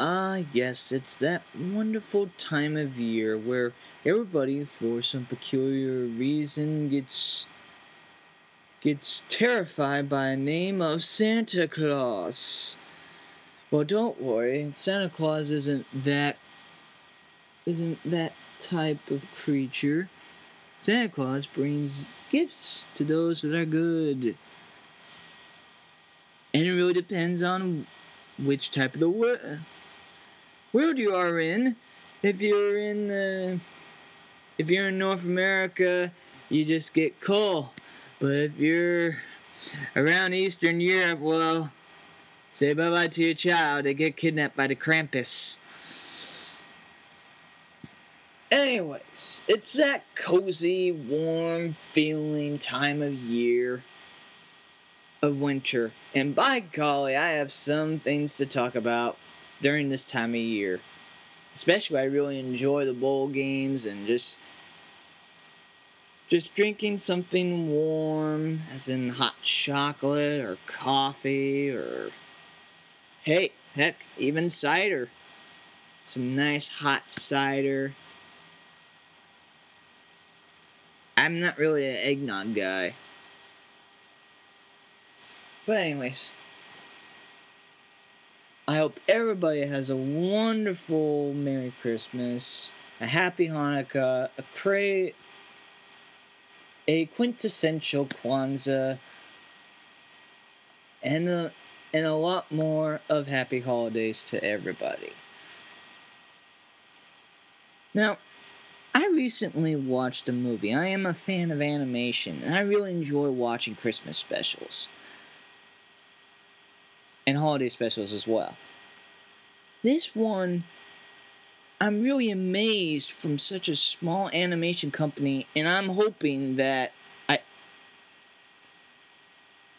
Ah, yes, it's that wonderful time of year where everybody, for some peculiar reason, gets gets terrified by the name of Santa Claus. Well, don't worry, Santa Claus isn't that isn't that type of creature. Santa Claus brings gifts to those that are good. And it really depends on which type of the world world you are in. If you're in the if you're in North America, you just get coal. But if you're around Eastern Europe, well, say bye bye to your child. They get kidnapped by the Krampus. Anyways, it's that cozy, warm feeling time of year of winter. And by golly, I have some things to talk about during this time of year. Especially, I really enjoy the bowl games and just just drinking something warm, as in hot chocolate or coffee or hey, heck, even cider. Some nice hot cider. I'm not really an eggnog guy. But anyways, I hope everybody has a wonderful Merry Christmas, a Happy Hanukkah, a cra- a quintessential Kwanzaa, and a, and a lot more of Happy Holidays to everybody. Now, I recently watched a movie. I am a fan of animation, and I really enjoy watching Christmas specials and holiday specials as well. This one, I'm really amazed from such a small animation company, and I'm hoping that I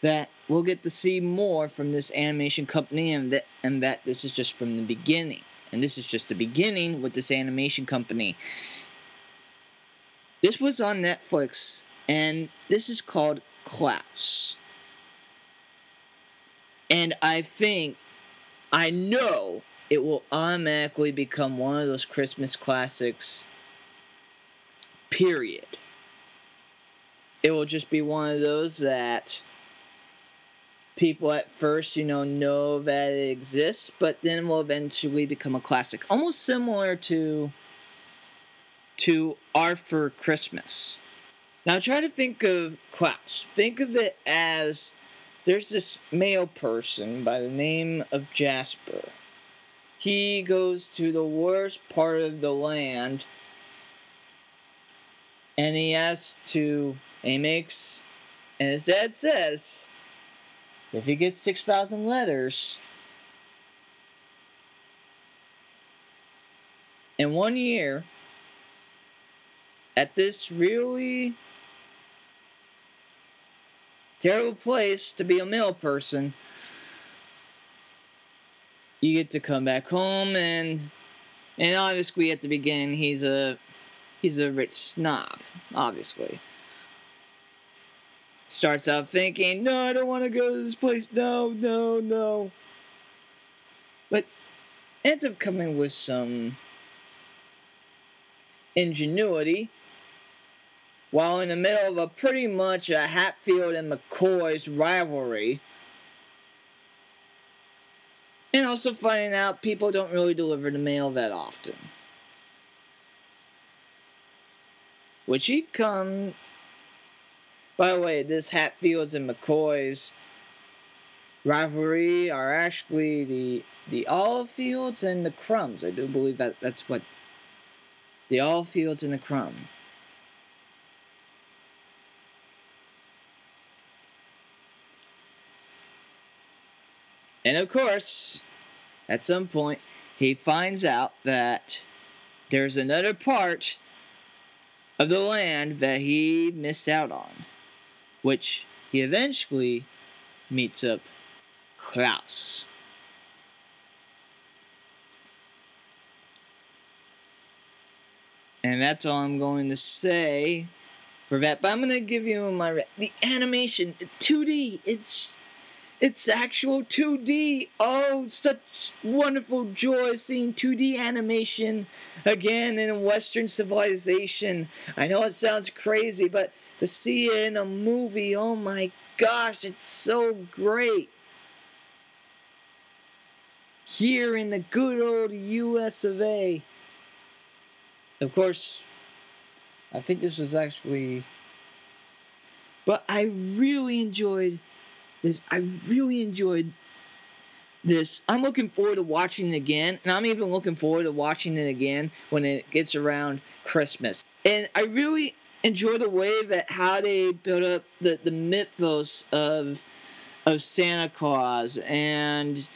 that we'll get to see more from this animation company, and that and that this is just from the beginning, and this is just the beginning with this animation company. This was on Netflix, and this is called Klaus. And I think, I know it will automatically become one of those Christmas classics, period. It will just be one of those that people at first, you know, know that it exists, but then will eventually become a classic. Almost similar to to Arthur Christmas. Now try to think of Klaus. Think of it as there's this male person by the name of Jasper. He goes to the worst part of the land and he has to, he makes, and his dad says, if he gets 6,000 letters in one year at this really terrible place to be a male person. You get to come back home and and obviously at the beginning he's a he's a rich snob, obviously. Starts out thinking, no, I don't want to go to this place. No, no, no. But ends up coming with some ingenuity while in the middle of a pretty much a Hatfield and McCoy's rivalry. And also finding out people don't really deliver the mail that often. Which he come. By the way, this Hatfields and McCoy's rivalry are actually the the olive fields and the Krums. I do believe that that's what the olive fields and the crumb. And of course, at some point, he finds out that there's another part of the land that he missed out on, which he eventually meets up Klaus. And that's all I'm going to say for that. But I'm going to give you my re- the animation 2D. It's It's actual 2D. Oh, such wonderful joy seeing 2D animation again in a Western civilization. I know it sounds crazy, but to see it in a movie, oh my gosh, it's so great. Here in the good old US of A. Of course, I think this was actually. But I really enjoyed this. I really enjoyed this. I'm looking forward to watching it again, and I'm even looking forward to watching it again when it gets around Christmas. And I really enjoy the way that how they build up the, the mythos of of Santa Claus and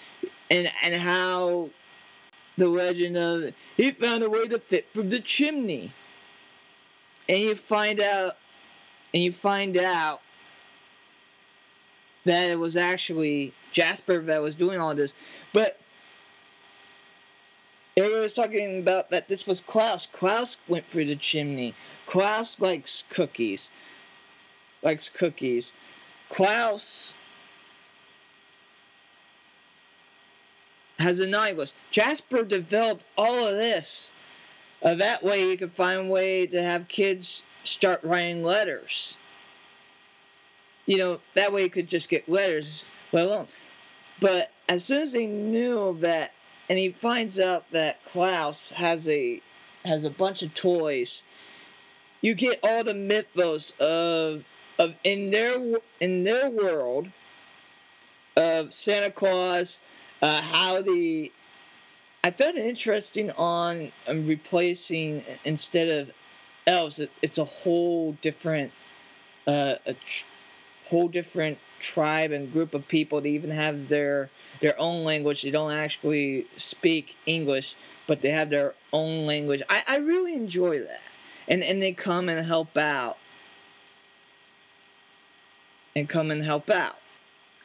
and and how the legend of he found a way to fit from the chimney. And you find out and you find out that it was actually Jasper that was doing all this. But everyone was talking about that this was Klaus. Klaus went through the chimney. Klaus likes cookies. Likes cookies. Klaus has a nihilist. Jasper developed all of this. Uh, that way he could find a way to have kids start writing letters. You know, that way he could just get letters let alone. But as soon as they knew that and he finds out that Klaus has a has a bunch of toys, you get all the mythos of of in their in their world of Santa Claus, uh, how the I found it interesting on um, replacing instead of elves. It, it's a whole different, uh, a tr- whole different tribe and group of people. They even have their their own language. They don't actually speak English, but they have their own language. I, I really enjoy that, and and they come and help out, and come and help out.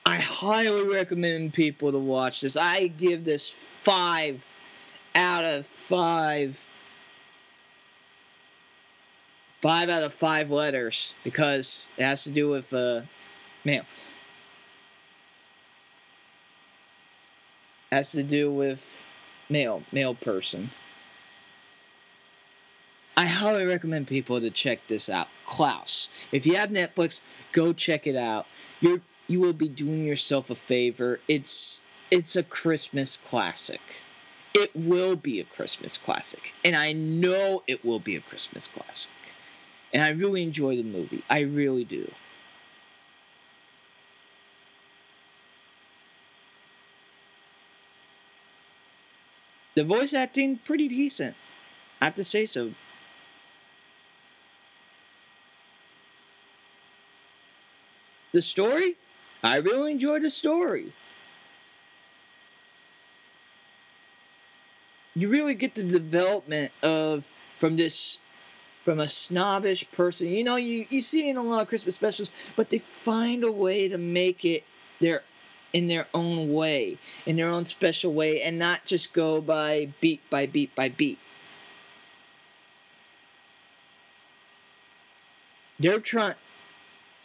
I highly recommend people to watch this. I give this five out of five. Five out of five letters because it has to do with uh, mail. Has to do with male, male person. I highly recommend people to check this out. Klaus. If you have Netflix, go check it out. You're you will be doing yourself a favor. It's it's a Christmas classic. It will be a Christmas classic. And I know it will be a Christmas classic. And I really enjoy the movie. I really do. The voice acting, pretty decent. I have to say so. The story, I really enjoyed the story. You really get the development of from this from a snobbish person. You know, you, you see in a lot of Christmas specials, but they find a way to make it their in their own way, in their own special way, and not just go by beat by beat by beat. They're trying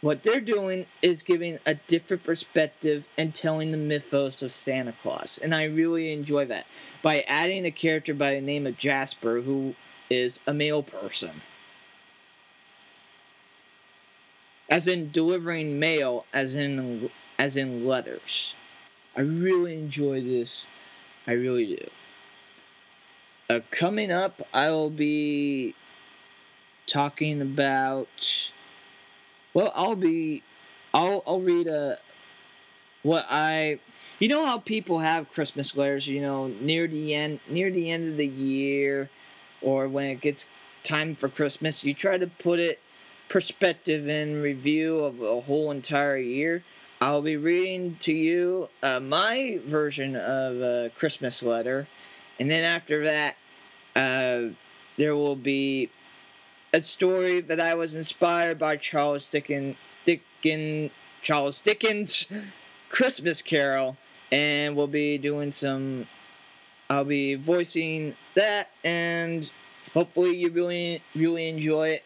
what they're doing is giving a different perspective and telling the mythos of Santa Claus. And I really enjoy that. By adding a character by the name of Jasper, who is a male person. As in delivering mail, as in as in letters. I really enjoy this. I really do. Uh, coming up, I will be talking about well, I'll be, I'll I'll read a, what I, you know how people have Christmas letters, you know, near the end near the end of the year, or when it gets time for Christmas, you try to put it perspective and review of a whole entire year. I'll be reading to you uh, my version of a Christmas letter, and then after that, uh, there will be a story that I was inspired by Charles Dickens, Dickens Charles Dickens' Christmas Carol, and we'll be doing some. I'll be voicing that, and hopefully you really really enjoy it.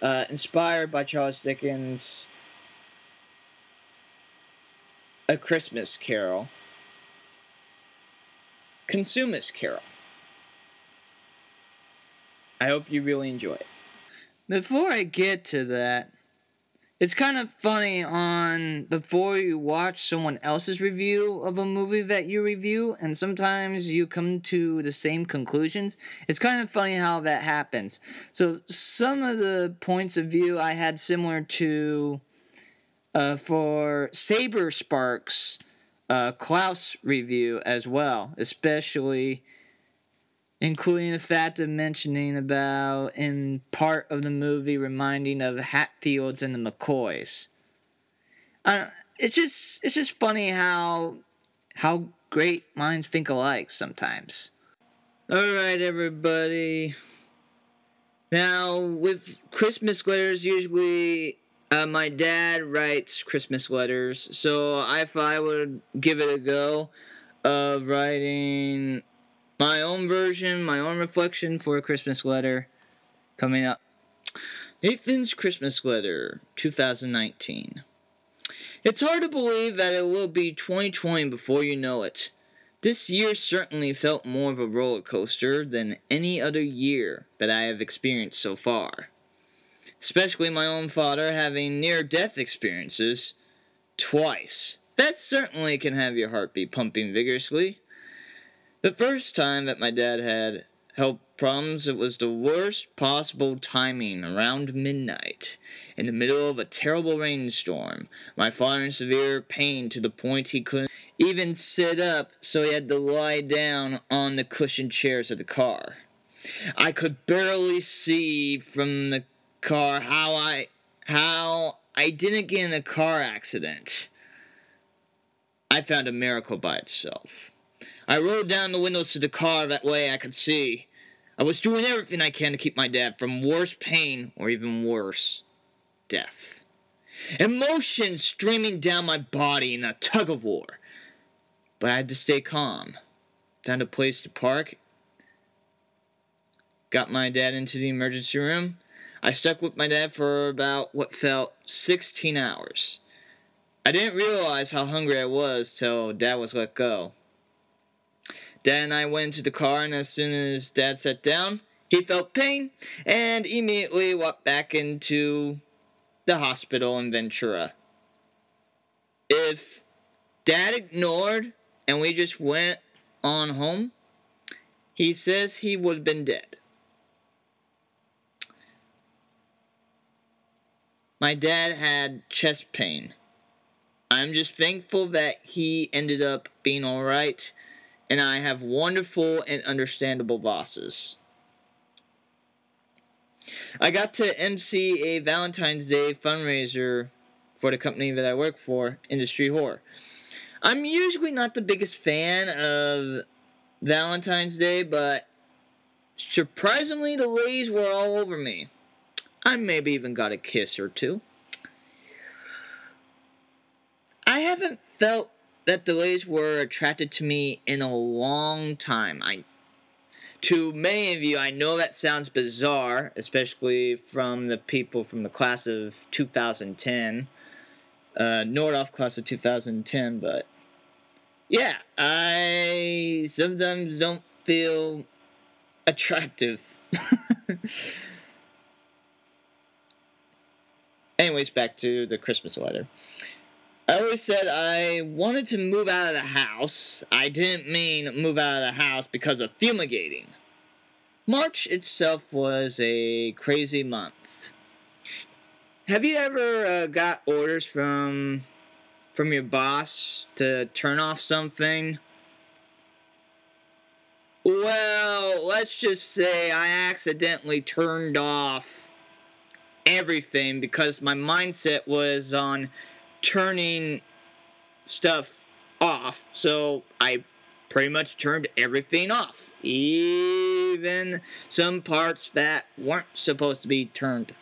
Uh, inspired by Charles Dickens. A Christmas Carol. Consumist Carol. I hope you really enjoy it. Before I get to that, it's kind of funny on before you watch someone else's review of a movie that you review and sometimes you come to the same conclusions it's kind of funny how that happens. So some of the points of view i had similar to uh, for Saberspark's uh, klaus review as well especially including the fact of mentioning about in part of the movie reminding of Hatfields and the McCoys. Uh, it's just it's just funny how how great minds think alike sometimes. All right, everybody. Now with Christmas letters, usually uh, my dad writes Christmas letters, so if I would give it a go of writing my own version, my own reflection for a Christmas letter coming up. Nathan's Christmas Letter 2019. It's hard to believe that it will be 2020 before you know it. This year certainly felt more of a roller coaster than any other year that I have experienced so far. Especially my own father having near death experiences twice. That certainly can have your heartbeat pumping vigorously. The first time that my dad had health problems, it was the worst possible timing around midnight, in the middle of a terrible rainstorm. My father in severe pain to the point he couldn't even sit up, so he had to lie down on the cushioned chairs of the car. I could barely see from the car how I how I didn't get in a car accident. I found a miracle by itself. I rolled down the windows to the car that way I could see. I was doing everything I can to keep my dad from worse pain or even worse, death. Emotion streaming down my body in a tug of war. But I had to stay calm. Found a place to park. Got my dad into the emergency room. I stuck with my dad for about what felt 16 hours. I didn't realize how hungry I was till dad was let go. Dad and I went into the car, and as soon as Dad sat down, he felt pain and immediately walked back into the hospital in Ventura. If Dad ignored and we just went on home, he says he would have been dead. My dad had chest pain. I'm just thankful that he ended up being alright and I have wonderful and understandable bosses. I got to MC a Valentine's Day fundraiser for the company that I work for, Industry Horror. I'm usually not the biggest fan of Valentine's Day, but surprisingly, the ladies were all over me. I maybe even got a kiss or two. I haven't felt that delays were attracted to me in a long time. I to many of you, I know that sounds bizarre, especially from the people from the class of 2010, uh, Nordhoff class of 2010, but yeah, I sometimes don't feel attractive. Anyways, back to the Christmas letter. I always said I wanted to move out of the house. I didn't mean move out of the house because of fumigating. March itself was a crazy month. Have you ever uh, got orders from from your boss to turn off something? Well, let's just say I accidentally turned off everything because my mindset was on turning stuff off. So I pretty much turned everything off, even some parts that weren't supposed to be turned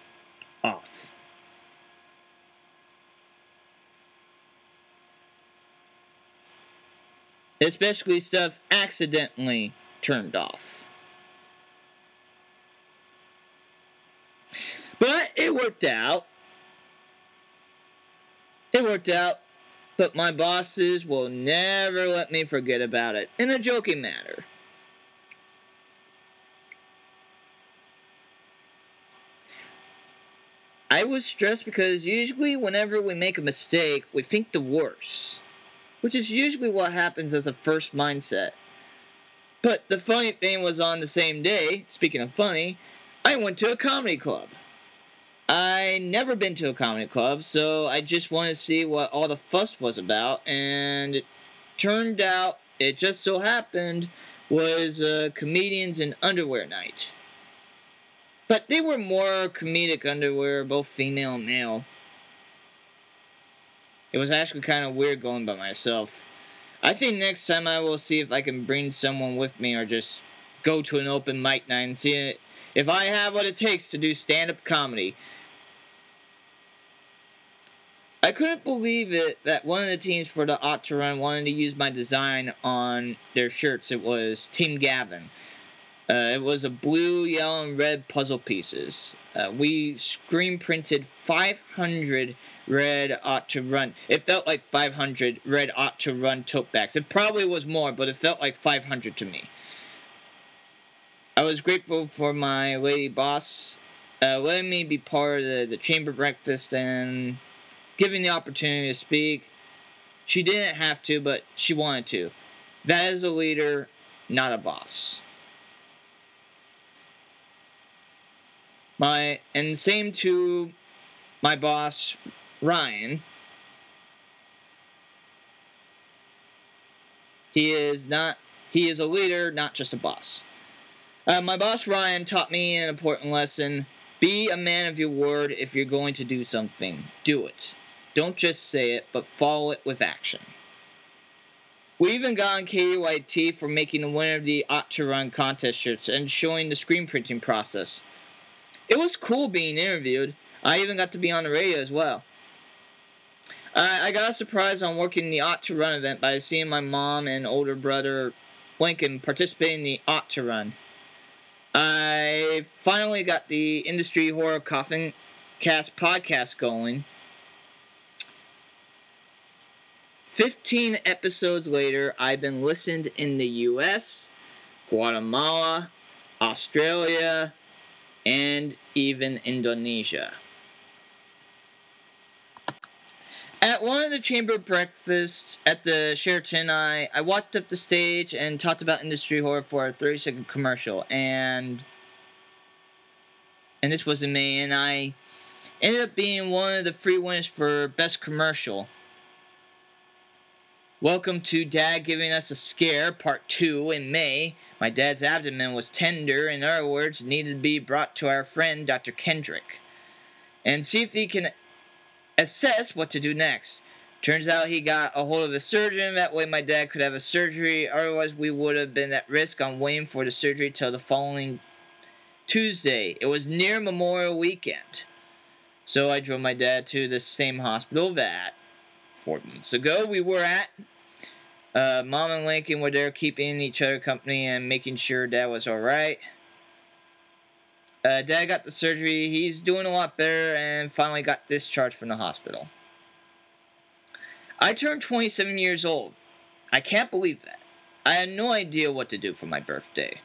off. Especially stuff accidentally turned off. But it worked out it worked out but my bosses will never let me forget about it in a joking manner. I was stressed because usually, whenever we make a mistake, we think the worst, which is usually what happens as a first mindset. But the funny thing was on the same day, speaking of funny, I went to a comedy club. I never been to a comedy club, so I just wanted to see what all the fuss was about, and it turned out it just so happened was a comedians in underwear night. But they were more comedic underwear, both female and male. It was actually kind of weird going by myself. I think next time I will see if I can bring someone with me or just go to an open mic night and see if I have what it takes to do stand up comedy. I couldn't believe it that one of the teams for the Ought to Run wanted to use my design on their shirts. It was Team Gavin. Uh, it was a blue, yellow, and red puzzle pieces. Uh, we screen printed 500 red ought to run. It felt like 500 red ought to run tote bags. It probably was more, but it felt like 500 to me. I was grateful for my lady boss uh, letting me be part of the, the chamber breakfast and giving the opportunity to speak. She didn't have to, but she wanted to. That is a leader, not a boss. My and same to my boss Ryan. He is not he is a leader, not just a boss. Uh, my boss Ryan taught me an important lesson. Be a man of your word if you're going to do something. Do it. Don't just say it, but follow it with action. We even got on KEYT for making the winner of the Ought to Run contest shirts and showing the screen printing process. It was cool being interviewed. I even got to be on the radio as well. Uh, I got a surprise on working the Ought to Run event by seeing my mom and older brother Lincoln participate in the Ought to Run. I finally got the Industry Horror Coffin Cast podcast going. 15 episodes later, I've been listened in the US, Guatemala, Australia, and even Indonesia. At one of the chamber breakfasts at the Sheraton, I, I walked up the stage and talked about industry horror for a 30 second commercial. And and this was May, and I ended up being one of the free winners for Best Commercial. Welcome to Dad Giving Us a Scare, Part 2 in May. My dad's abdomen was tender, in other words, needed to be brought to our friend Dr. Kendrick. And see if he can assess what to do next. Turns out he got a hold of a surgeon, that way my dad could have a surgery, otherwise we would have been at risk on waiting for the surgery till the following Tuesday. It was near Memorial Weekend. So I drove my dad to the same hospital that four months ago we were at. Uh, Mom and Lincoln were there keeping each other company and making sure Dad was alright. Uh, Dad got the surgery. He's doing a lot better and finally got discharged from the hospital. I turned 27 years old. I can't believe that. I had no idea what to do for my birthday.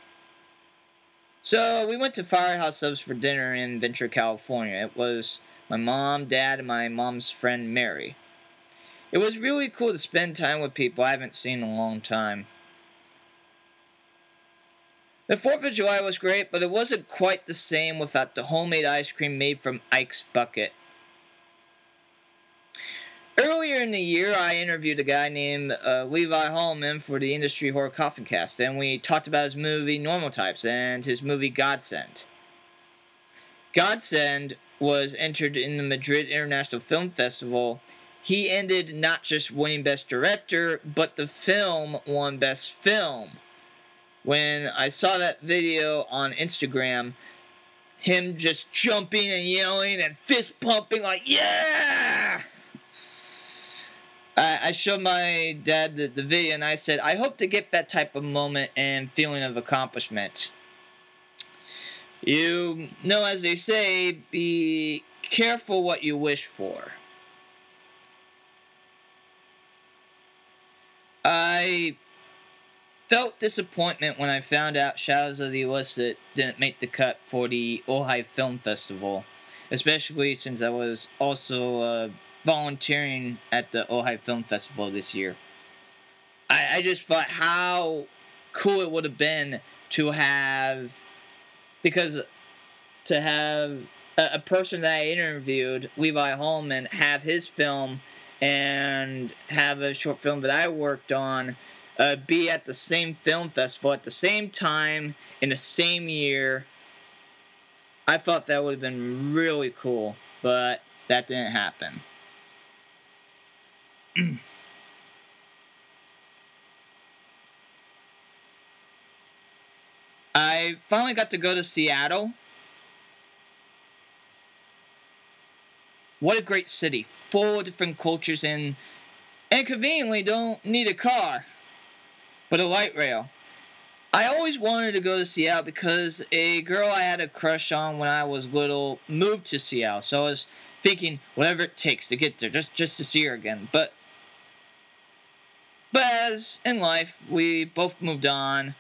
So we went to Firehouse Subs for dinner in Ventura, California. It was my mom, dad, and my mom's friend Mary. It was really cool to spend time with people I haven't seen in a long time. The 4th of July was great, but it wasn't quite the same without the homemade ice cream made from Ike's Bucket. Earlier in the year, I interviewed a guy named uh, Levi Hallman for the Industry Horror Coffin Cast, and we talked about his movie Normal Types and his movie Godsend. Godsend was entered in the Madrid International Film Festival he ended not just winning Best Director, but the film won Best Film. When I saw that video on Instagram, him just jumping and yelling and fist pumping, like, yeah! I, I showed my dad the, the video and I said, I hope to get that type of moment and feeling of accomplishment. You know, as they say, be careful what you wish for. I felt disappointment when I found out Shadows of the Illicit didn't make the cut for the Ojai Film Festival, especially since I was also uh, volunteering at the Ojai Film Festival this year. I, I just thought how cool it would have been to have, because to have a, a person that I interviewed, Levi Holman, have his film and have a short film that I worked on uh, be at the same film festival at the same time in the same year. I thought that would have been really cool, but that didn't happen. I finally got to go to Seattle What a great city, of different cultures, and and conveniently don't need a car, but a light rail. I always wanted to go to Seattle because a girl I had a crush on when I was little moved to Seattle, so I was thinking whatever it takes to get there, just just to see her again. But but as in life, we both moved on.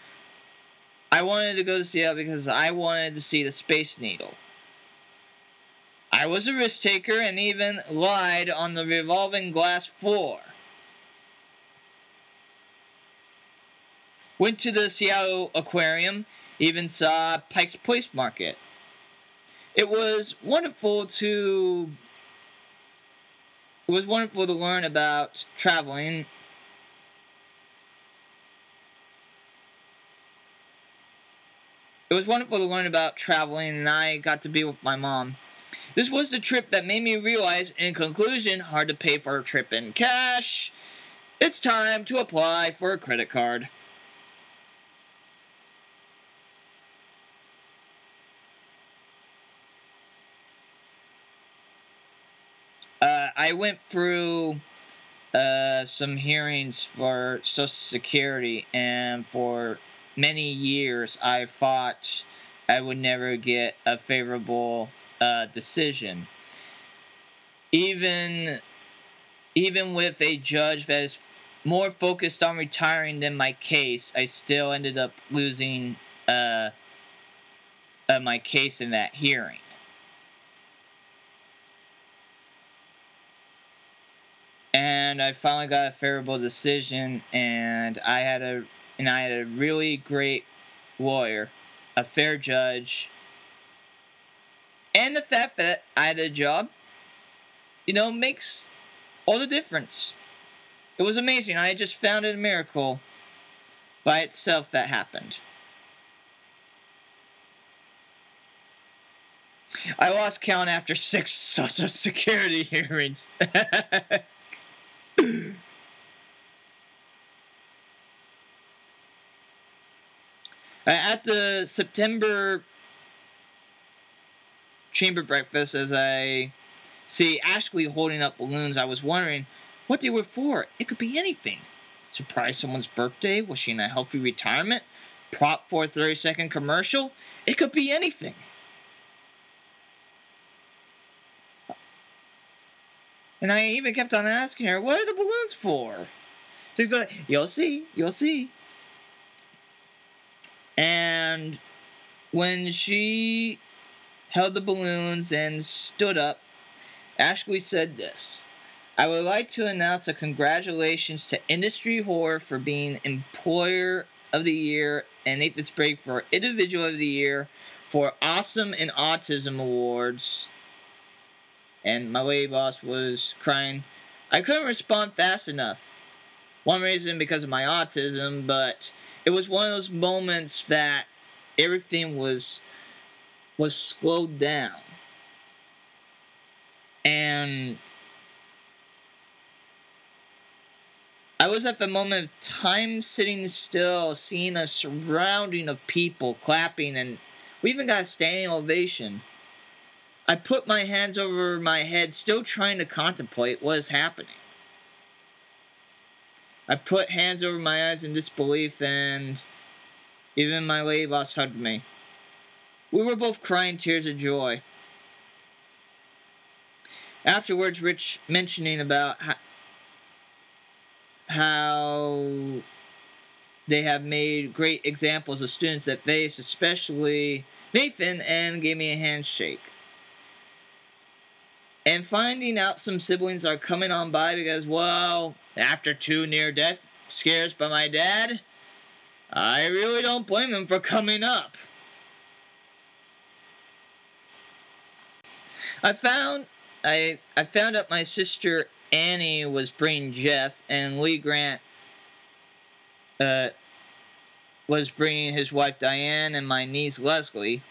I wanted to go to Seattle because I wanted to see the Space Needle. I was a risk taker and even lied on the revolving glass floor. Went to the Seattle Aquarium, even saw Pike's Place Market. It was wonderful to it was wonderful to learn about traveling It was wonderful to learn about traveling and I got to be with my mom. This was the trip that made me realize, in conclusion, hard to pay for a trip in cash. It's time to apply for a credit card. Uh, I went through uh, some hearings for Social Security, and for many years I thought I would never get a favorable uh, decision. Even even with a judge that is more focused on retiring than my case, I still ended up losing uh, uh, my case in that hearing. And I finally got a favorable decision, and I had a and I had a really great lawyer, a fair judge, and the fact that I had a job, you know, makes all the difference. It was amazing. I just found it a miracle by itself that happened. I lost count after six social security hearings. At the September chamber breakfast as I see Ashley holding up balloons. I was wondering what they were for. It could be anything. Surprise someone's birthday, wishing a healthy retirement, prop for a 30 second commercial. It could be anything. And I even kept on asking her, what are the balloons for? She's like, you'll see, you'll see. And when she held the balloons, and stood up, Ashley said this I would like to announce a congratulations to Industry Horror for being Employer of the Year and Nathan Sprague for Individual of the Year for Awesome in Autism Awards. And my lady boss was crying. I couldn't respond fast enough. One reason because of my autism, but it was one of those moments that everything was was slowed down. And I was at the moment of time sitting still, seeing a surrounding of people clapping, and we even got a standing ovation. I put my hands over my head, still trying to contemplate what is happening. I put hands over my eyes in disbelief, and even my lady boss hugged me. We were both crying tears of joy. Afterwards, Rich mentioning about how, how they have made great examples of students at face, especially Nathan, and gave me a handshake. And finding out some siblings are coming on by because, well, after two near death scares by my dad, I really don't blame them for coming up. I found I I found out my sister Annie was bringing Jeff and Lee Grant uh, was bringing his wife Diane and my niece Leslie.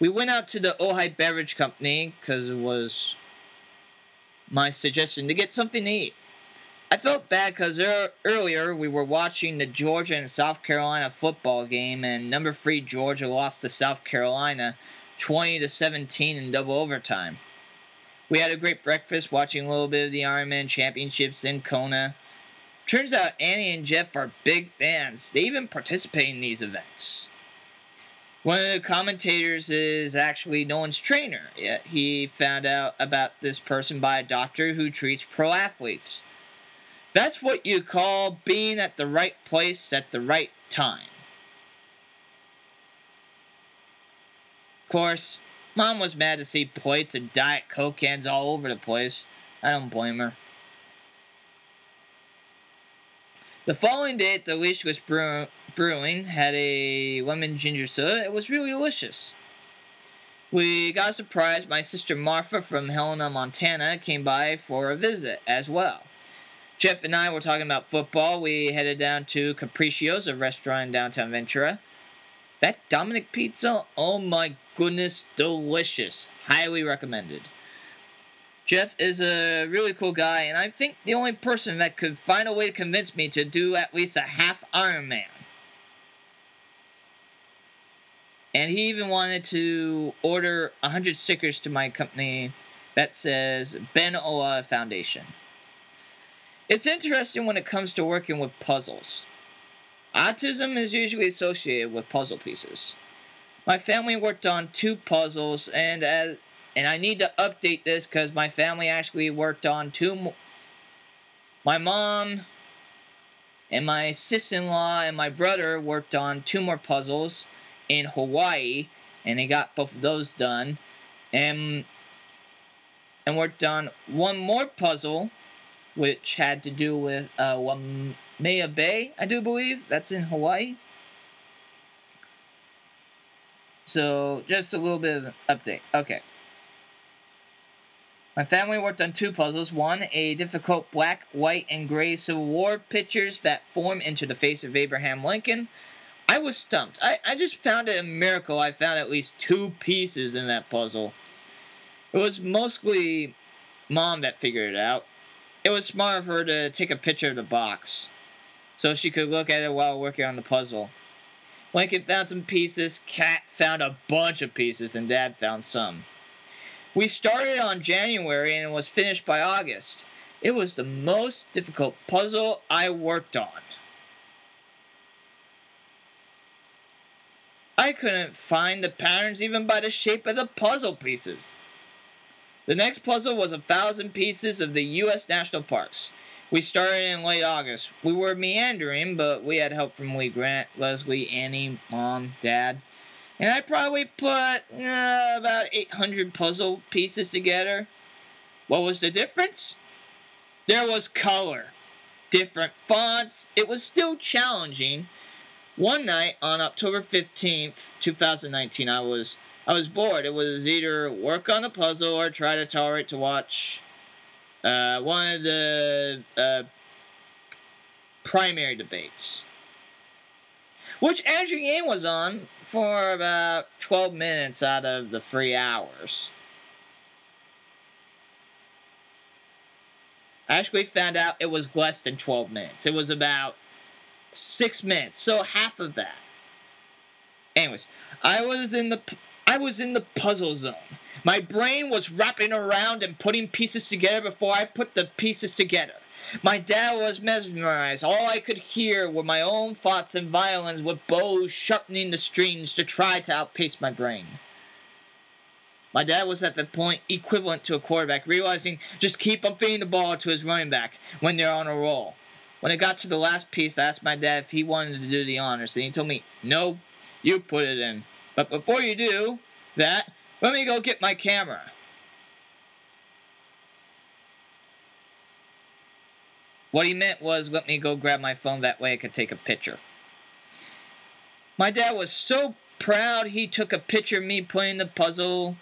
We went out to the Ojai Beverage Company because it was my suggestion to get something to eat. I felt bad because er- earlier we were watching the Georgia and South Carolina football game, and number three Georgia lost to South Carolina 20 to 17 in double overtime. We had a great breakfast watching a little bit of the Ironman Championships in Kona. Turns out Annie and Jeff are big fans. They even participate in these events. One of the commentators is actually Nolan's trainer. He found out about this person by a doctor who treats pro athletes. That's what you call being at the right place at the right time. Of course, Mom was mad to see plates and Diet Coke cans all over the place. I don't blame her. The following day at Delicious Brew- Brewing had a lemon ginger soda. It was really delicious. We got a surprise. My sister Martha from Helena, Montana came by for a visit as well. Jeff and I were talking about football. We headed down to Capriccio's, a restaurant in downtown Ventura. That Dominic pizza, oh my goodness, delicious. Highly recommended. Jeff is a really cool guy, and I think the only person that could find a way to convince me to do at least a half Iron Man. And he even wanted to order 100 stickers to my company that says Ben Ola Foundation. It's interesting when it comes to working with puzzles. Autism is usually associated with puzzle pieces. My family worked on two puzzles, and as and I need to update this because my family actually worked on two. Mo- my mom and my sister-in-law and my brother worked on two more puzzles in Hawaii, and they got both of those done, and and worked on one more puzzle, which had to do with uh, Waimea Bay, I do believe that's in Hawaii. So, just a little bit of an update. Okay. My family worked on two puzzles. One, a difficult black, white, and gray Civil War pictures that form into the face of Abraham Lincoln. I was stumped. I, I just found it a miracle I found at least two pieces in that puzzle. It was mostly mom that figured it out. It was smart of her to take a picture of the box so she could look at it while working on the puzzle. Lincoln found some pieces, Cat found a bunch of pieces, and Dad found some. We started on January and was finished by August. It was the most difficult puzzle I worked on. I couldn't find the patterns even by the shape of the puzzle pieces. The next puzzle was a thousand pieces of the U.S. National Parks. We started in late August. We were meandering, but we had help from Lee Grant, Leslie, Annie, Mom, Dad. And I probably put uh, about 800 puzzle pieces together. What was the difference? There was color, different fonts. It was still challenging. One night on October 15th, 2019, I was I was bored. It was either work on the puzzle or try to tolerate to watch uh, one of the uh, primary debates, which Andrew Yang was on for about 12 minutes out of the three hours. Actually found out it was less than 12 minutes. It was about six minutes, so half of that. Anyways, I was in the I was in the puzzle zone. My brain was wrapping around and putting pieces together before I put the pieces together. My dad was mesmerized. All I could hear were my own thoughts and violins with bows sharpening the strings to try to outpace my brain. My dad was at the point equivalent to a quarterback, realizing just keep on feeding the ball to his running back when they're on a roll. when it got to the last piece, I asked my dad if he wanted to do the honors, and he told me, no, you put it in. But before you do that, let me go get my camera. What he meant was, let me go grab my phone, that way I could take a picture. My dad was so proud he took a picture of me putting the puzzle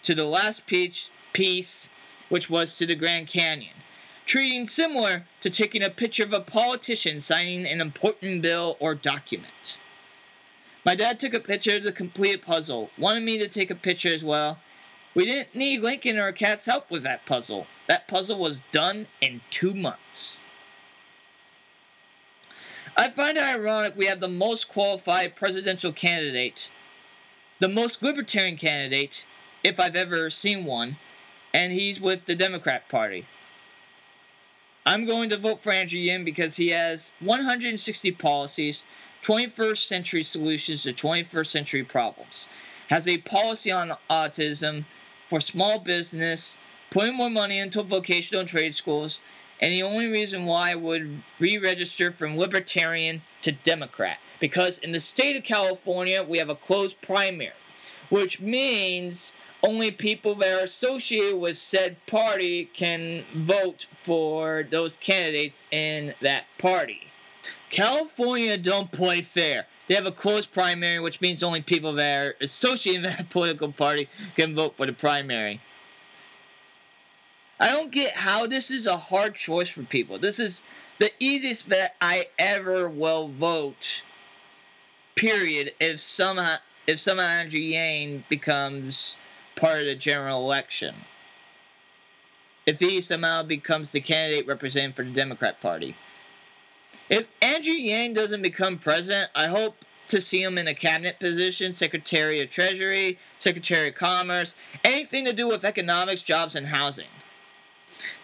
to the last piece, piece which was to the Grand Canyon, treating similar to taking a picture of a politician signing an important bill or document. My dad took a picture of the completed puzzle, wanted me to take a picture as well. We didn't need Lincoln or Kat's help with that puzzle. That puzzle was done in two months. I find it ironic we have the most qualified presidential candidate, the most libertarian candidate, if I've ever seen one, and he's with the Democrat Party. I'm going to vote for Andrew Yang because he has 160 policies 21st century solutions to 21st century problems. Has a policy on autism for small business, putting more money into vocational trade schools, and the only reason why I would re register from Libertarian to Democrat. Because in the state of California, we have a closed primary, which means only people that are associated with said party can vote for those candidates in that party. California don't play fair. They have a closed primary, which means only people that are associated with that political party can vote for the primary. I don't get how this is a hard choice for people. This is the easiest that I ever will vote. Period. If somehow if somehow Andrew Yang becomes part of the general election. If he somehow becomes the candidate representing for the Democrat Party. If Andrew Yang doesn't become president, I hope to see him in a cabinet position, Secretary of Treasury, Secretary of Commerce, anything to do with economics, jobs, and housing.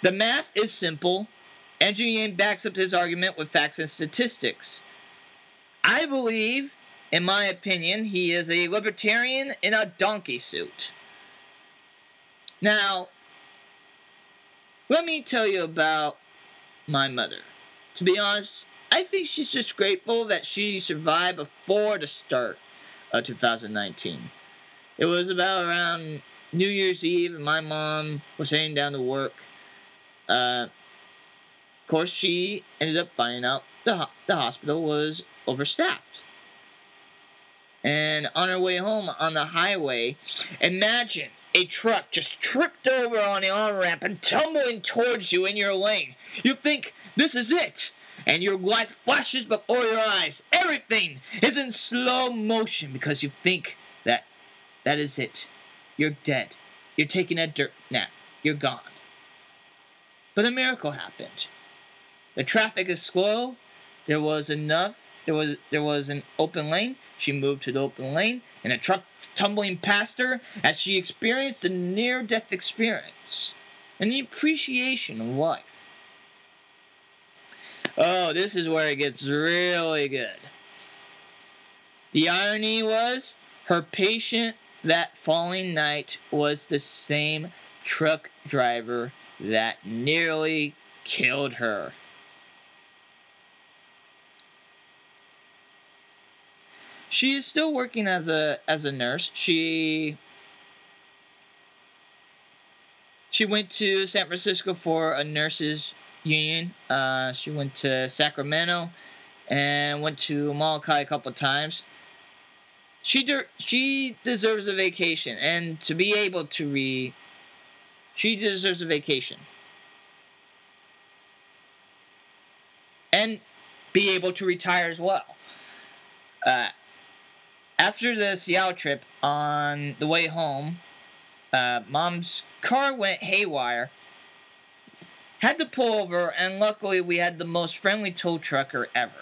The math is simple. Andrew Yang backs up his argument with facts and statistics. I believe, in my opinion, he is a libertarian in a donkey suit. Now, let me tell you about my mother. To be honest, I think she's just grateful that she survived before the start of 2019. It was about around New Year's Eve, and my mom was heading down to work. Uh, of course, she ended up finding out the, the hospital was overstaffed. And on her way home on the highway, imagine a truck just tripped over on the on ramp and tumbling towards you in your lane. You think this is it, and your life flashes before your eyes. Everything is in slow motion because you think that that is it. You're dead. You're taking a dirt nap. You're gone. But a miracle happened. The traffic is slow. There was enough. There was there was an open lane. She moved to the open lane, and a truck tumbling past her as she experienced a near death experience and the appreciation of life. Oh, this is where it gets really good. The irony was her patient that falling night was the same truck driver that nearly killed her. She is still working as a as a nurse. She she went to San Francisco for a nurses union. Uh, she went to Sacramento and went to Molokai a couple times. She de- she deserves a vacation and to be able to re she deserves a vacation. And be able to retire as well. Uh, after the Seattle trip, on the way home, uh, mom's car went haywire. Had to pull over, and luckily we had the most friendly tow trucker ever.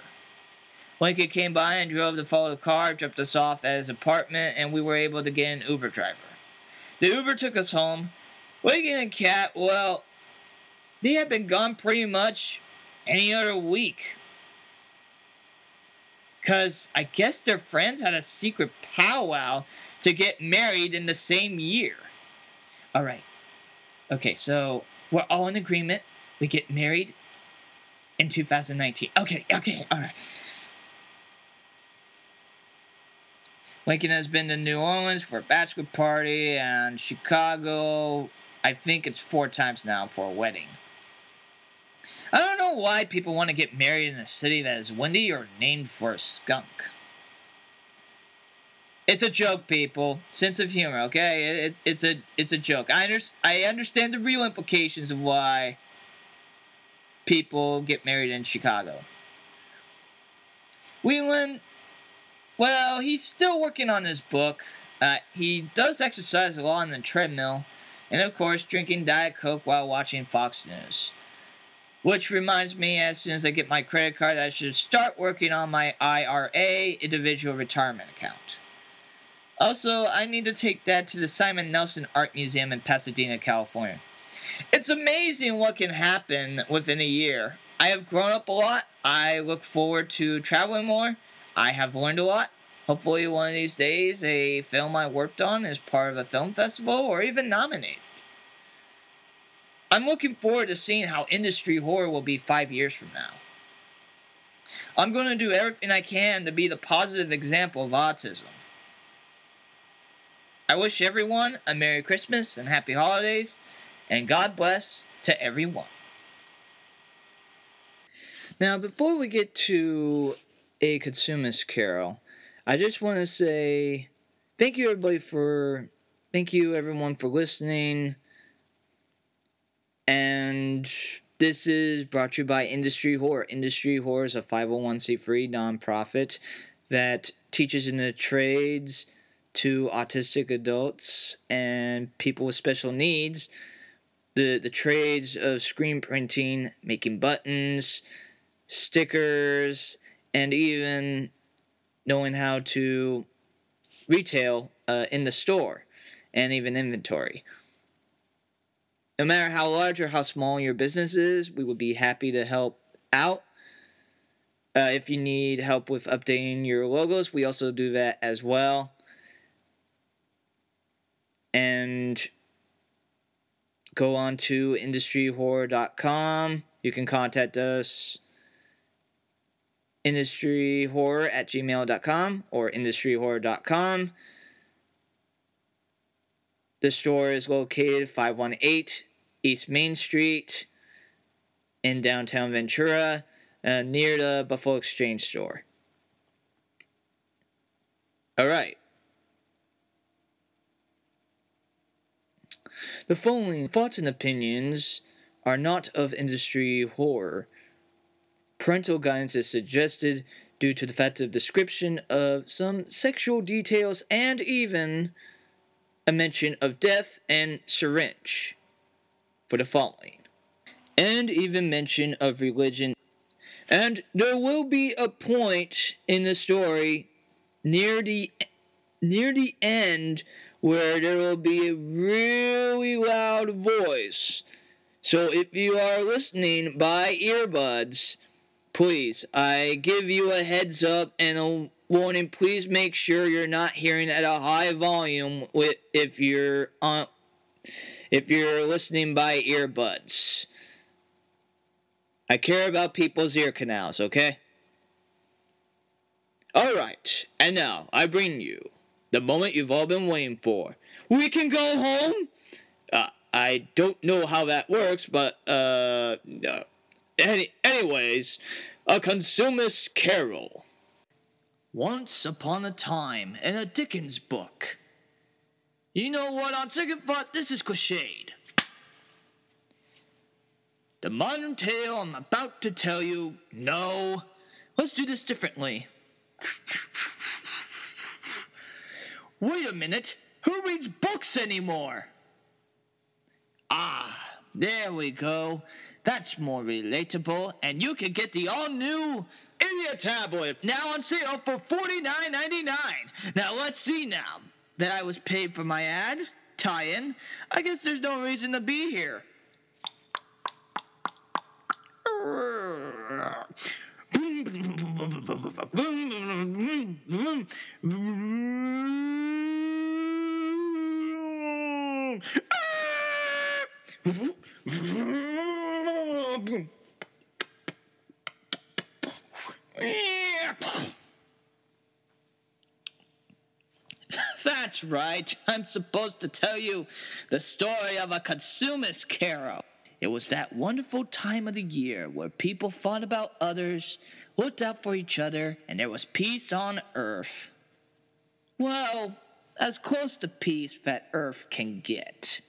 Lincoln came by and drove to follow the car, dropped us off at his apartment, and we were able to get an Uber driver. The Uber took us home. Lincoln and Kat, well, they had been gone pretty much any other week. Because I guess their friends had a secret powwow to get married in the same year. All right. Okay, so we're all in agreement. We get married in 2019. Okay, okay, all right. Lincoln has been to New Orleans for a bachelor party and Chicago, I think it's four times now for a wedding. I don't know why people want to get married in a city that is windy or named for a skunk. It's a joke, people. Sense of humor, okay? It, it's a it's a joke. I under, I understand the real implications of why people get married in Chicago. Whelan, well, he's still working on his book. Uh, he does exercise a lot on the treadmill, and of course, drinking Diet Coke while watching Fox News. Which reminds me, as soon as I get my credit card, I should start working on my IRA, individual retirement account. Also, I need to take Dad to the Simon Nelson Art Museum in Pasadena, California. It's amazing what can happen within a year. I have grown up a lot. I look forward to traveling more. I have learned a lot. Hopefully, one of these days, a film I worked on is part of a film festival or even nominated. I'm looking forward to seeing how industry horror will be five years from now. I'm going to do everything I can to be the positive example of autism. I wish everyone a Merry Christmas and Happy Holidays, and God bless to everyone. Now, before we get to a consumist carol, I just want to say thank you everybody for thank you everyone for listening. And this is brought to you by Industry Horror. Industry Horror is a 501c3 nonprofit that teaches in the trades to autistic adults and people with special needs the, the trades of screen printing, making buttons, stickers, and even knowing how to retail uh, in the store and even inventory. No matter how large or how small your business is, we would be happy to help out. Uh, if you need help with updating your logos, we also do that as well and go on to industryhorror.com. You can contact us industryhorror at gmail.com or industryhorror.com. The store is located 518 East Main Street in downtown Ventura, uh, near the Buffalo Exchange store. All right. The following thoughts and opinions are not of industry horror. Parental guidance is suggested due to the fact of description of some sexual details and even a mention of death and syringe for the following, and even mention of religion. And there will be a point in the story near the near the end where there will be a really loud voice. So if you are listening by earbuds, please, I give you a heads up and a warning. Please make sure you're not hearing at a high volume with if you're on if you're listening by earbuds. I care about people's ear canals, okay? All right, and now I bring you the moment you've all been waiting for. We can go home? Uh, I don't know how that works, but, uh, uh any, anyways, a consumist carol. Once upon a time, in a Dickens book. You know what, on second thought, this is cliched. The modern tale I'm about to tell you, no. Let's do this differently. Wait a minute, who reads books anymore? Ah, there we go. That's more relatable, and you can get the all new Idiot tablet now on sale for $49.99. Now let's see now that I was paid for my ad tie-in. I guess there's no reason to be here. That's right. I'm supposed to tell you the story of a consumerist carol. It was that wonderful time of the year where people thought about others, looked out for each other, and there was peace on earth. Well, as close to peace that earth can get.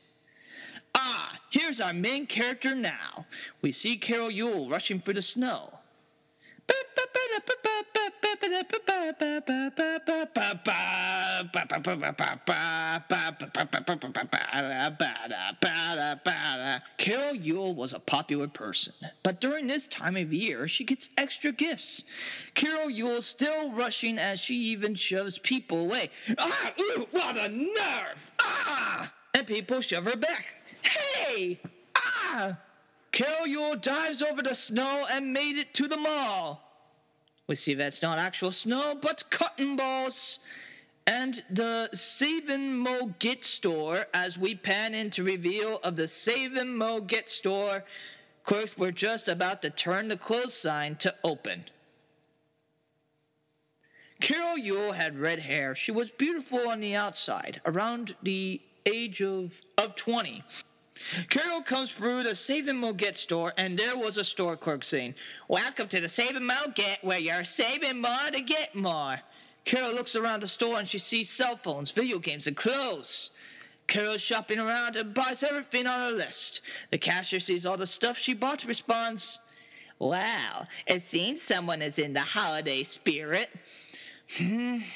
Ah, here's our main character now. We see Carol Yule rushing through the snow. Carol Yule was a popular person, but during this time of year, she gets extra gifts. Carol Yule's still rushing as she even shoves people away. Ah, ooh, what a nerve! Ah! And people shove her back. Hey! Ah! Carol Yule dives over the snow and made it to the mall. We see that's not actual snow, but cotton balls. And the Save and Mo Get store, as we pan into reveal of the Save and Mo Get store, of course, we're just about to turn the close sign to open. Carol Yule had red hair. She was beautiful on the outside, around the age of, of 20. Carol comes through the Save and Mo Get store, and there was a store clerk saying, Welcome to the Save and Mo Get, where you're saving more to get more. Carol looks around the store and she sees cell phones, video games, and clothes. Carol's shopping around and buys everything on her list. The cashier sees all the stuff she bought and responds, Wow, it seems someone is in the holiday spirit. Hmm.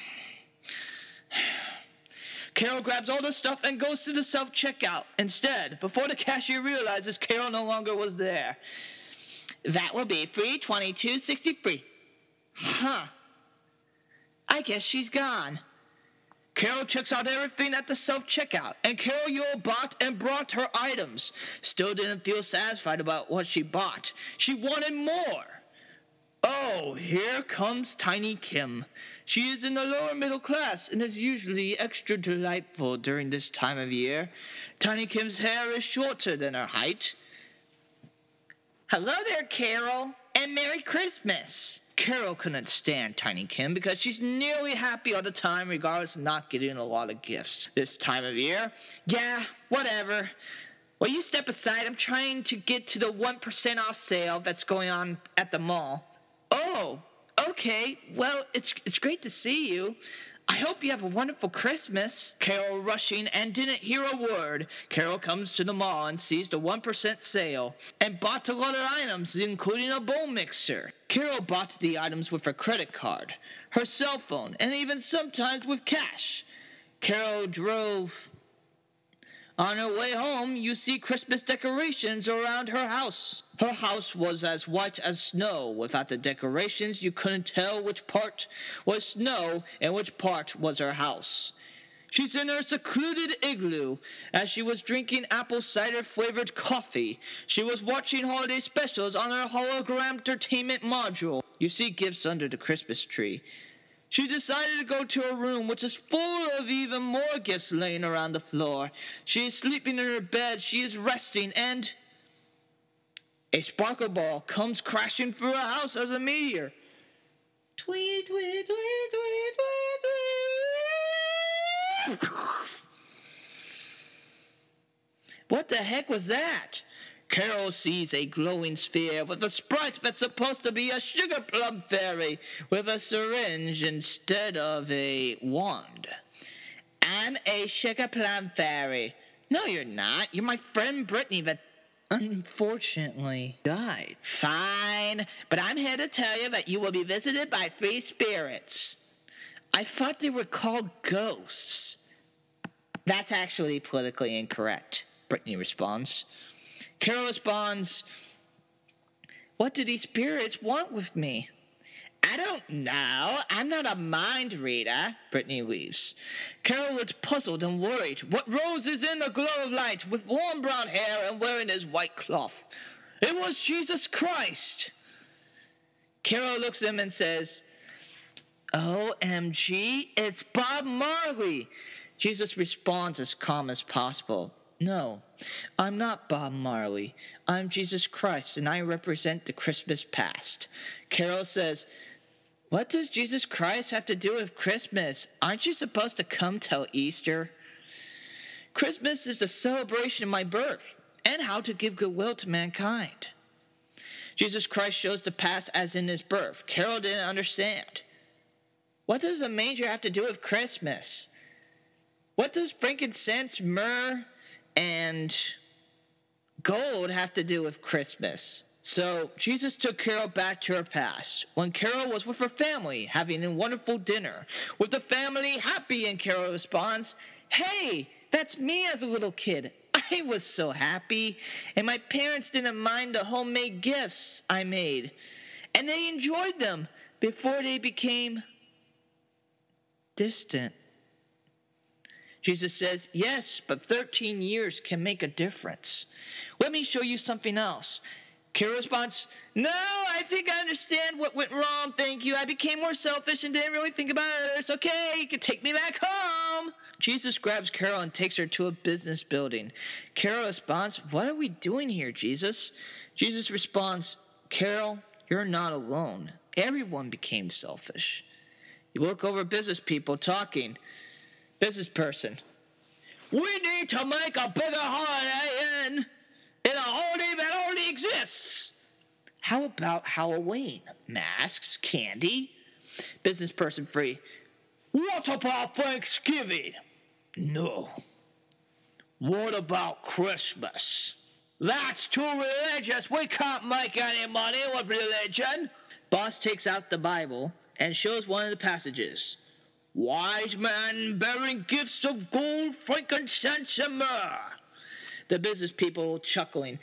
Carol grabs all the stuff and goes to the self checkout instead, before the cashier realizes Carol no longer was there. That will be free twenty two sixty three. Huh. I guess she's gone. Carol checks out everything at the self checkout, and Carol Yule bought and brought her items. Still didn't feel satisfied about what she bought. She wanted more. Oh, here comes Tiny Kim. She is in the lower middle class and is usually extra delightful during this time of year. Tiny Kim's hair is shorter than her height. Hello there, Carol, and Merry Christmas. Carol couldn't stand Tiny Kim because she's nearly happy all the time, regardless of not getting a lot of gifts this time of year. Yeah, whatever. Well, you step aside. I'm trying to get to the 1% off sale that's going on at the mall. Oh, okay. Well, it's it's great to see you. I hope you have a wonderful Christmas. Carol rushing and didn't hear a word. Carol comes to the mall and sees the 1% sale and bought a lot of items, including a bowl mixer. Carol bought the items with her credit card, her cell phone, and even sometimes with cash. Carol drove on her way home, you see Christmas decorations around her house. Her house was as white as snow. Without the decorations, you couldn't tell which part was snow and which part was her house. She's in her secluded igloo as she was drinking apple cider flavored coffee. She was watching holiday specials on her hologram entertainment module. You see gifts under the Christmas tree. She decided to go to her room, which is full of even more gifts laying around the floor. She is sleeping in her bed, she is resting, and a sparkle ball comes crashing through her house as a meteor. Tweet, tweet, tweet, tweet, tweet, tweet. what the heck was that? Carol sees a glowing sphere with a sprite that's supposed to be a sugar plum fairy with a syringe instead of a wand. I'm a sugar plum fairy. No, you're not. You're my friend Brittany that unfortunately died. Fine, but I'm here to tell you that you will be visited by three spirits. I thought they were called ghosts. That's actually politically incorrect, Brittany responds. Carol responds, What do these spirits want with me? I don't know. I'm not a mind reader, Brittany weaves. Carol looks puzzled and worried. What rose is in the glow of light with warm brown hair and wearing his white cloth? It was Jesus Christ. Carol looks at him and says, OMG, it's Bob Marley. Jesus responds as calm as possible. No, I'm not Bob Marley. I'm Jesus Christ, and I represent the Christmas past. Carol says, What does Jesus Christ have to do with Christmas? Aren't you supposed to come till Easter? Christmas is the celebration of my birth and how to give goodwill to mankind. Jesus Christ shows the past as in his birth. Carol didn't understand. What does a manger have to do with Christmas? What does frankincense, myrrh, and gold have to do with Christmas? So Jesus took Carol back to her past when Carol was with her family having a wonderful dinner. With the family happy, and Carol responds, Hey, that's me as a little kid. I was so happy, and my parents didn't mind the homemade gifts I made, and they enjoyed them before they became distant. Jesus says, Yes, but 13 years can make a difference. Let me show you something else. Carol responds, No, I think I understand what went wrong. Thank you. I became more selfish and didn't really think about others. Okay, you can take me back home. Jesus grabs Carol and takes her to a business building. Carol responds, What are we doing here, Jesus? Jesus responds, Carol, you're not alone. Everyone became selfish. You look over business people talking. Business person, we need to make a bigger holiday in, in a holiday that already exists. How about Halloween? Masks, candy? Business person free. What about Thanksgiving? No. What about Christmas? That's too religious. We can't make any money with religion. Boss takes out the Bible and shows one of the passages. Wise men bearing gifts of gold, frankincense, and myrrh. The business people chuckling.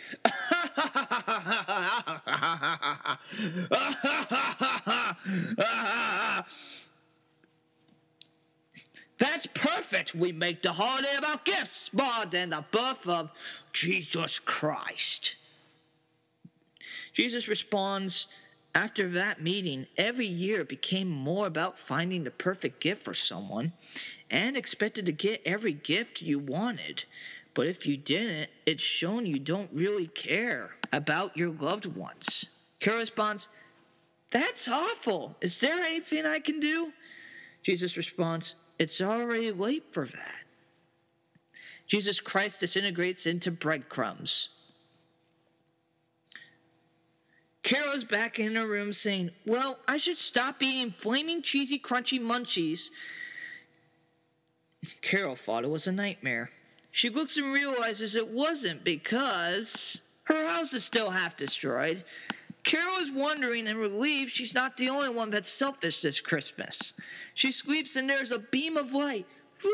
That's perfect. We make the holiday about gifts more than the birth of Jesus Christ. Jesus responds, after that meeting, every year became more about finding the perfect gift for someone and expected to get every gift you wanted. But if you didn't, it's shown you don't really care about your loved ones. Carol responds, That's awful. Is there anything I can do? Jesus responds, It's already late for that. Jesus Christ disintegrates into breadcrumbs. Carol's back in her room saying, Well, I should stop eating flaming cheesy crunchy munchies. Carol thought it was a nightmare. She looks and realizes it wasn't because her house is still half destroyed. Carol is wondering and relieved she's not the only one that's selfish this Christmas. She sweeps and there's a beam of light. Woo!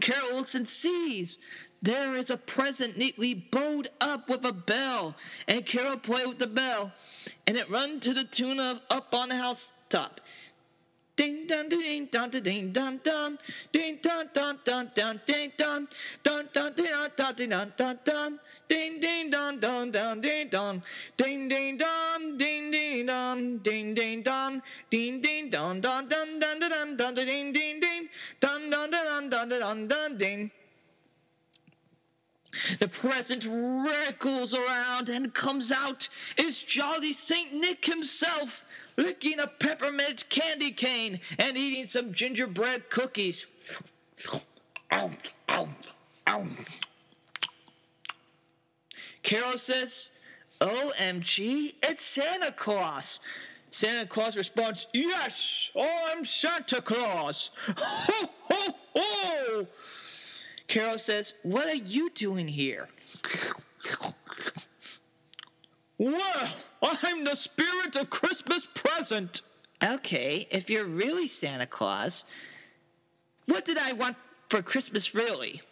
Carol looks and sees there is a present neatly bowed up with a bell, and Carol played with the bell, and it run to the tune of Up on the Housetop. Ding dun ding dun ding dun dun ding dun dun dun dun ding dun dun dun ding dun dun dun dun dun ding ding dun dun dun ding dun ding ding dun ding ding dun ding ding dun ding ding dun dun dun dun dun dun ding ding ding dun dun dun dun dun dun ding the present wriggles around and comes out is jolly Saint Nick himself, licking a peppermint candy cane and eating some gingerbread cookies. Carol says, oh, OMG, it's Santa Claus. Santa Claus responds, Yes, I'm Santa Claus. Ho, ho, ho! Carol says, What are you doing here? Well, I'm the spirit of Christmas present. Okay, if you're really Santa Claus, what did I want for Christmas really?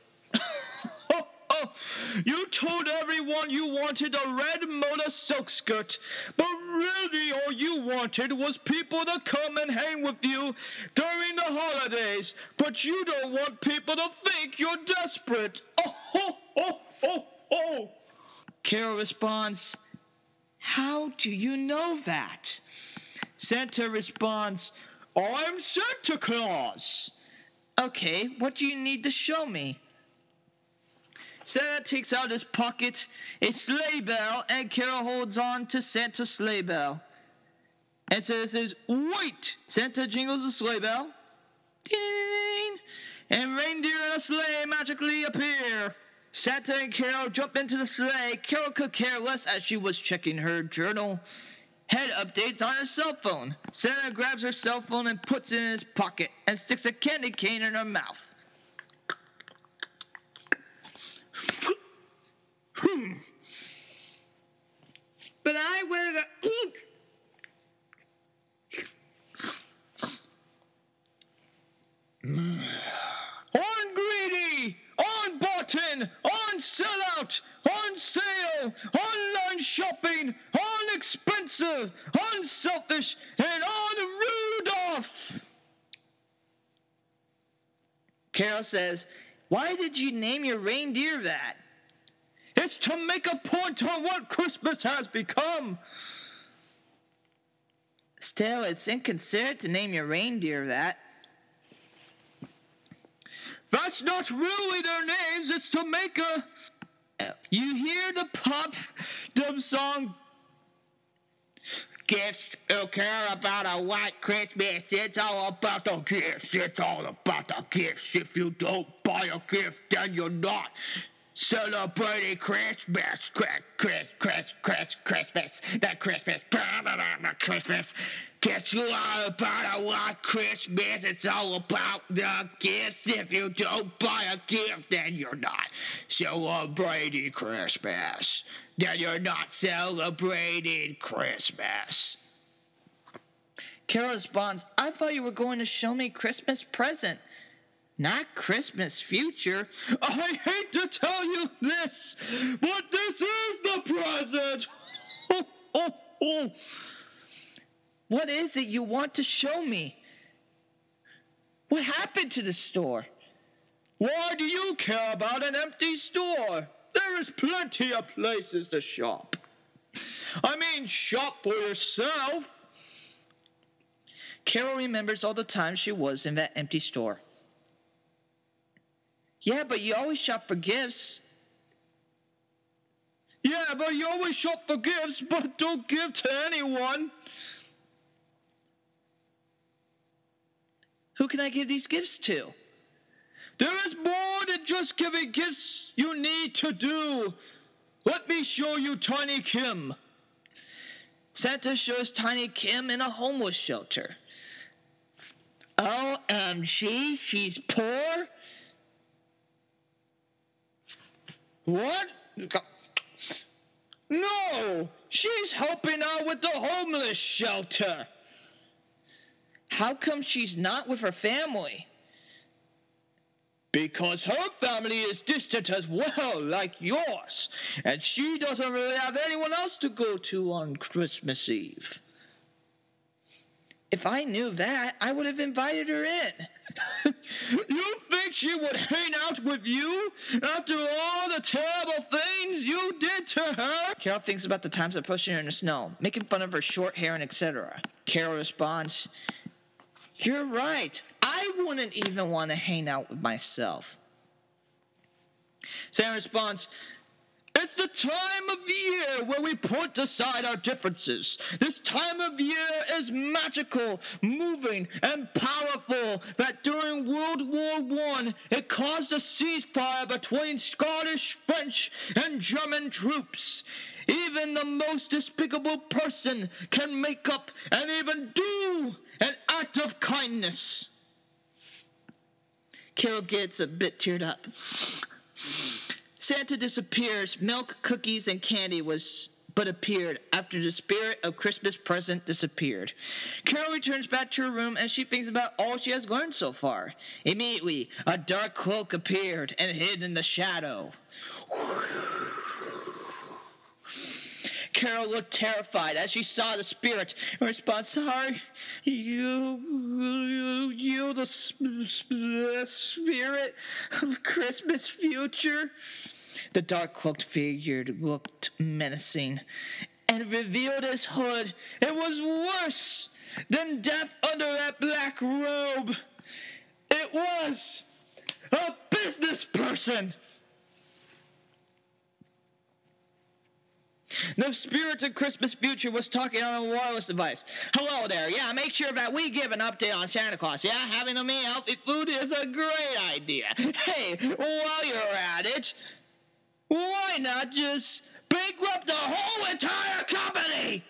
You told everyone you wanted a red motor silk skirt, but really all you wanted was people to come and hang with you during the holidays. But you don't want people to think you're desperate. Oh, oh, oh, oh, oh. Carol responds, How do you know that? Santa responds, I'm Santa Claus. Okay, what do you need to show me? Santa takes out his pocket a sleigh bell, and Carol holds on to Santa's sleigh bell. and says, says Wait! Santa jingles the sleigh bell. Ding, and reindeer in a sleigh magically appear. Santa and Carol jump into the sleigh. Carol could care less as she was checking her journal. Head updates on her cell phone. Santa grabs her cell phone and puts it in his pocket and sticks a candy cane in her mouth. But I will eat. On greedy, on button, on sellout, on sale, online shopping, on expensive, on selfish, and on Rudolph. Carol says, Why did you name your reindeer that? It's to make a point on what Christmas has become. Still, it's inconsiderate to name your reindeer that. That's not really their names, it's to make a. You hear the pop dub song? Gifts who care about a white Christmas. It's all about the gifts. It's all about the gifts. If you don't buy a gift, then you're not celebrating Christmas. Chris, Chris, Chris, Chris, Christmas. The Christmas. Christmas. Guess you all about a white Christmas. It's all about the gifts. If you don't buy a gift, then you're not celebrating Christmas. Then you're not celebrating Christmas. Carol responds, I thought you were going to show me Christmas present, not Christmas future. I hate to tell you this, but this is the present. oh, oh, oh. What is it you want to show me? What happened to the store? Why do you care about an empty store? There is plenty of places to shop. I mean, shop for yourself. Carol remembers all the times she was in that empty store. Yeah, but you always shop for gifts. Yeah, but you always shop for gifts, but don't give to anyone. Who can I give these gifts to? There is more than just giving gifts you need to do. Let me show you Tiny Kim. Santa shows Tiny Kim in a homeless shelter. OMG, she's poor? What? No, she's helping out with the homeless shelter. How come she's not with her family? Because her family is distant as well, like yours, and she doesn't really have anyone else to go to on Christmas Eve. If I knew that, I would have invited her in. you think she would hang out with you after all the terrible things you did to her? Carol thinks about the times of pushing her in the snow, making fun of her short hair and etc. Carol responds, you're right. I wouldn't even want to hang out with myself. Sam responds, it's the time of year where we put aside our differences. This time of year is magical, moving, and powerful. That during World War I, it caused a ceasefire between Scottish, French, and German troops. Even the most despicable person can make up and even do an act of kindness. Carol gets a bit teared up. Santa disappears. Milk, cookies, and candy was but appeared after the spirit of Christmas present disappeared. Carol returns back to her room and she thinks about all she has learned so far. Immediately, a dark cloak appeared and hid in the shadow. Carol looked terrified as she saw the spirit and responded, Sorry, you, you, you the spirit of Christmas future. The dark cloaked figure looked menacing and revealed his hood. It was worse than death under that black robe. It was a business person. The spirit of Christmas future was talking on a wireless device. Hello there. Yeah, make sure that we give an update on Santa Claus. Yeah, having a meal healthy food is a great idea. Hey, while you're at it, why not just bankrupt the whole entire company?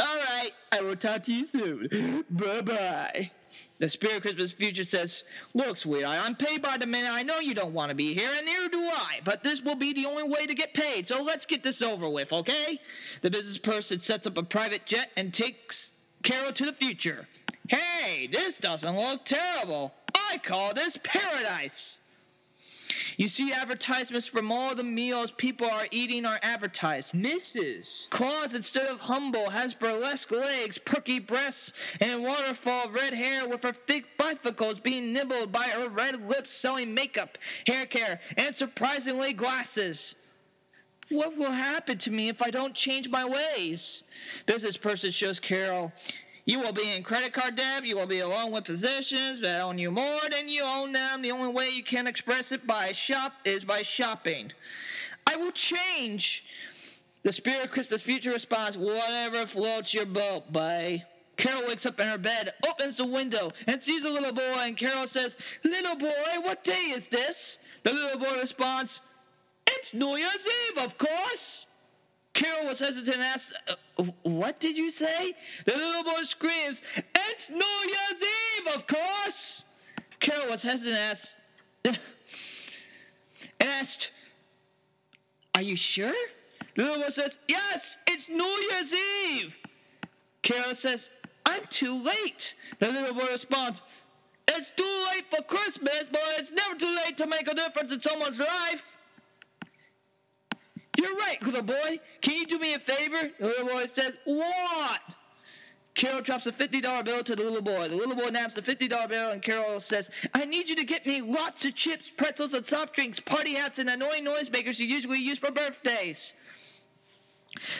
All right, I will talk to you soon. Bye bye. The Spirit of Christmas Future says, Look, sweetheart, I'm paid by the minute. I know you don't want to be here, and neither do I, but this will be the only way to get paid, so let's get this over with, okay? The business person sets up a private jet and takes Carol to the future. Hey, this doesn't look terrible. I call this paradise. You see advertisements from all the meals people are eating are advertised. Mrs. Claus, instead of humble, has burlesque legs, perky breasts, and waterfall red hair with her thick bifocals being nibbled by her red lips selling makeup, hair care, and surprisingly glasses. What will happen to me if I don't change my ways? Business person shows Carol you will be in credit card debt. You will be alone with possessions that own you more than you own them. The only way you can express it by shop is by shopping. I will change. The spirit of Christmas future response, whatever floats your boat, bye. Carol wakes up in her bed, opens the window, and sees a little boy, and Carol says, Little boy, what day is this? The little boy responds, It's New Year's Eve, of course. Carol was hesitant and asked, uh, What did you say? The little boy screams, It's New Year's Eve, of course! Carol was hesitant and asked, asked Are you sure? The little boy says, Yes, it's New Year's Eve! Carol says, I'm too late. The little boy responds, It's too late for Christmas, but it's never too late to make a difference in someone's life. You're right, little boy. Can you do me a favor? The little boy says, What? Carol drops a $50 bill to the little boy. The little boy naps the $50 bill, and Carol says, I need you to get me lots of chips, pretzels, and soft drinks, party hats, and annoying noisemakers you usually use for birthdays.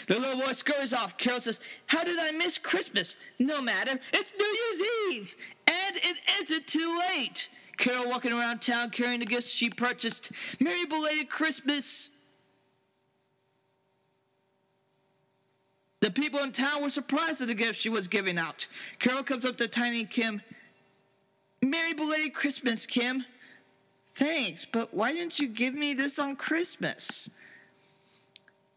The little boy scurries off. Carol says, How did I miss Christmas? No matter. It's New Year's Eve, and it isn't too late. Carol walking around town carrying the gifts she purchased. Merry belated Christmas. The people in town were surprised at the gift she was giving out. Carol comes up to Tiny Kim. Merry belated Christmas, Kim. Thanks, but why didn't you give me this on Christmas?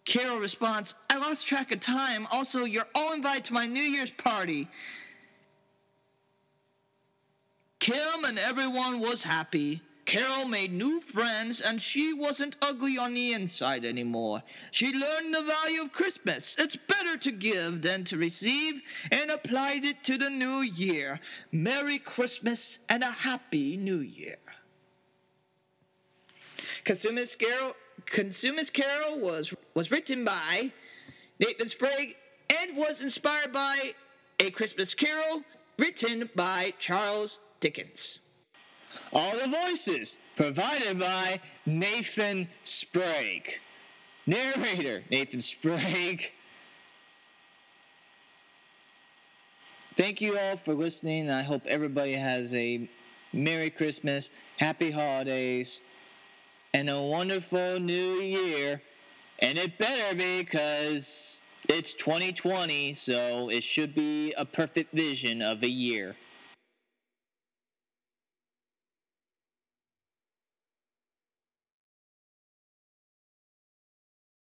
Carol responds, I lost track of time. Also, you're all invited to my New Year's party. Kim and everyone was happy. Carol made new friends and she wasn't ugly on the inside anymore. She learned the value of Christmas. It's better to give than to receive and applied it to the new year. Merry Christmas and a Happy New Year. Consummate Carol, Consummate Carol was, was written by Nathan Sprague and was inspired by A Christmas Carol written by Charles Dickens. All the voices provided by Nathan Sprague. Narrator Nathan Sprague. Thank you all for listening. I hope everybody has a Merry Christmas, Happy Holidays, and a wonderful New Year. And it better be because it's 2020, so it should be a perfect vision of a year.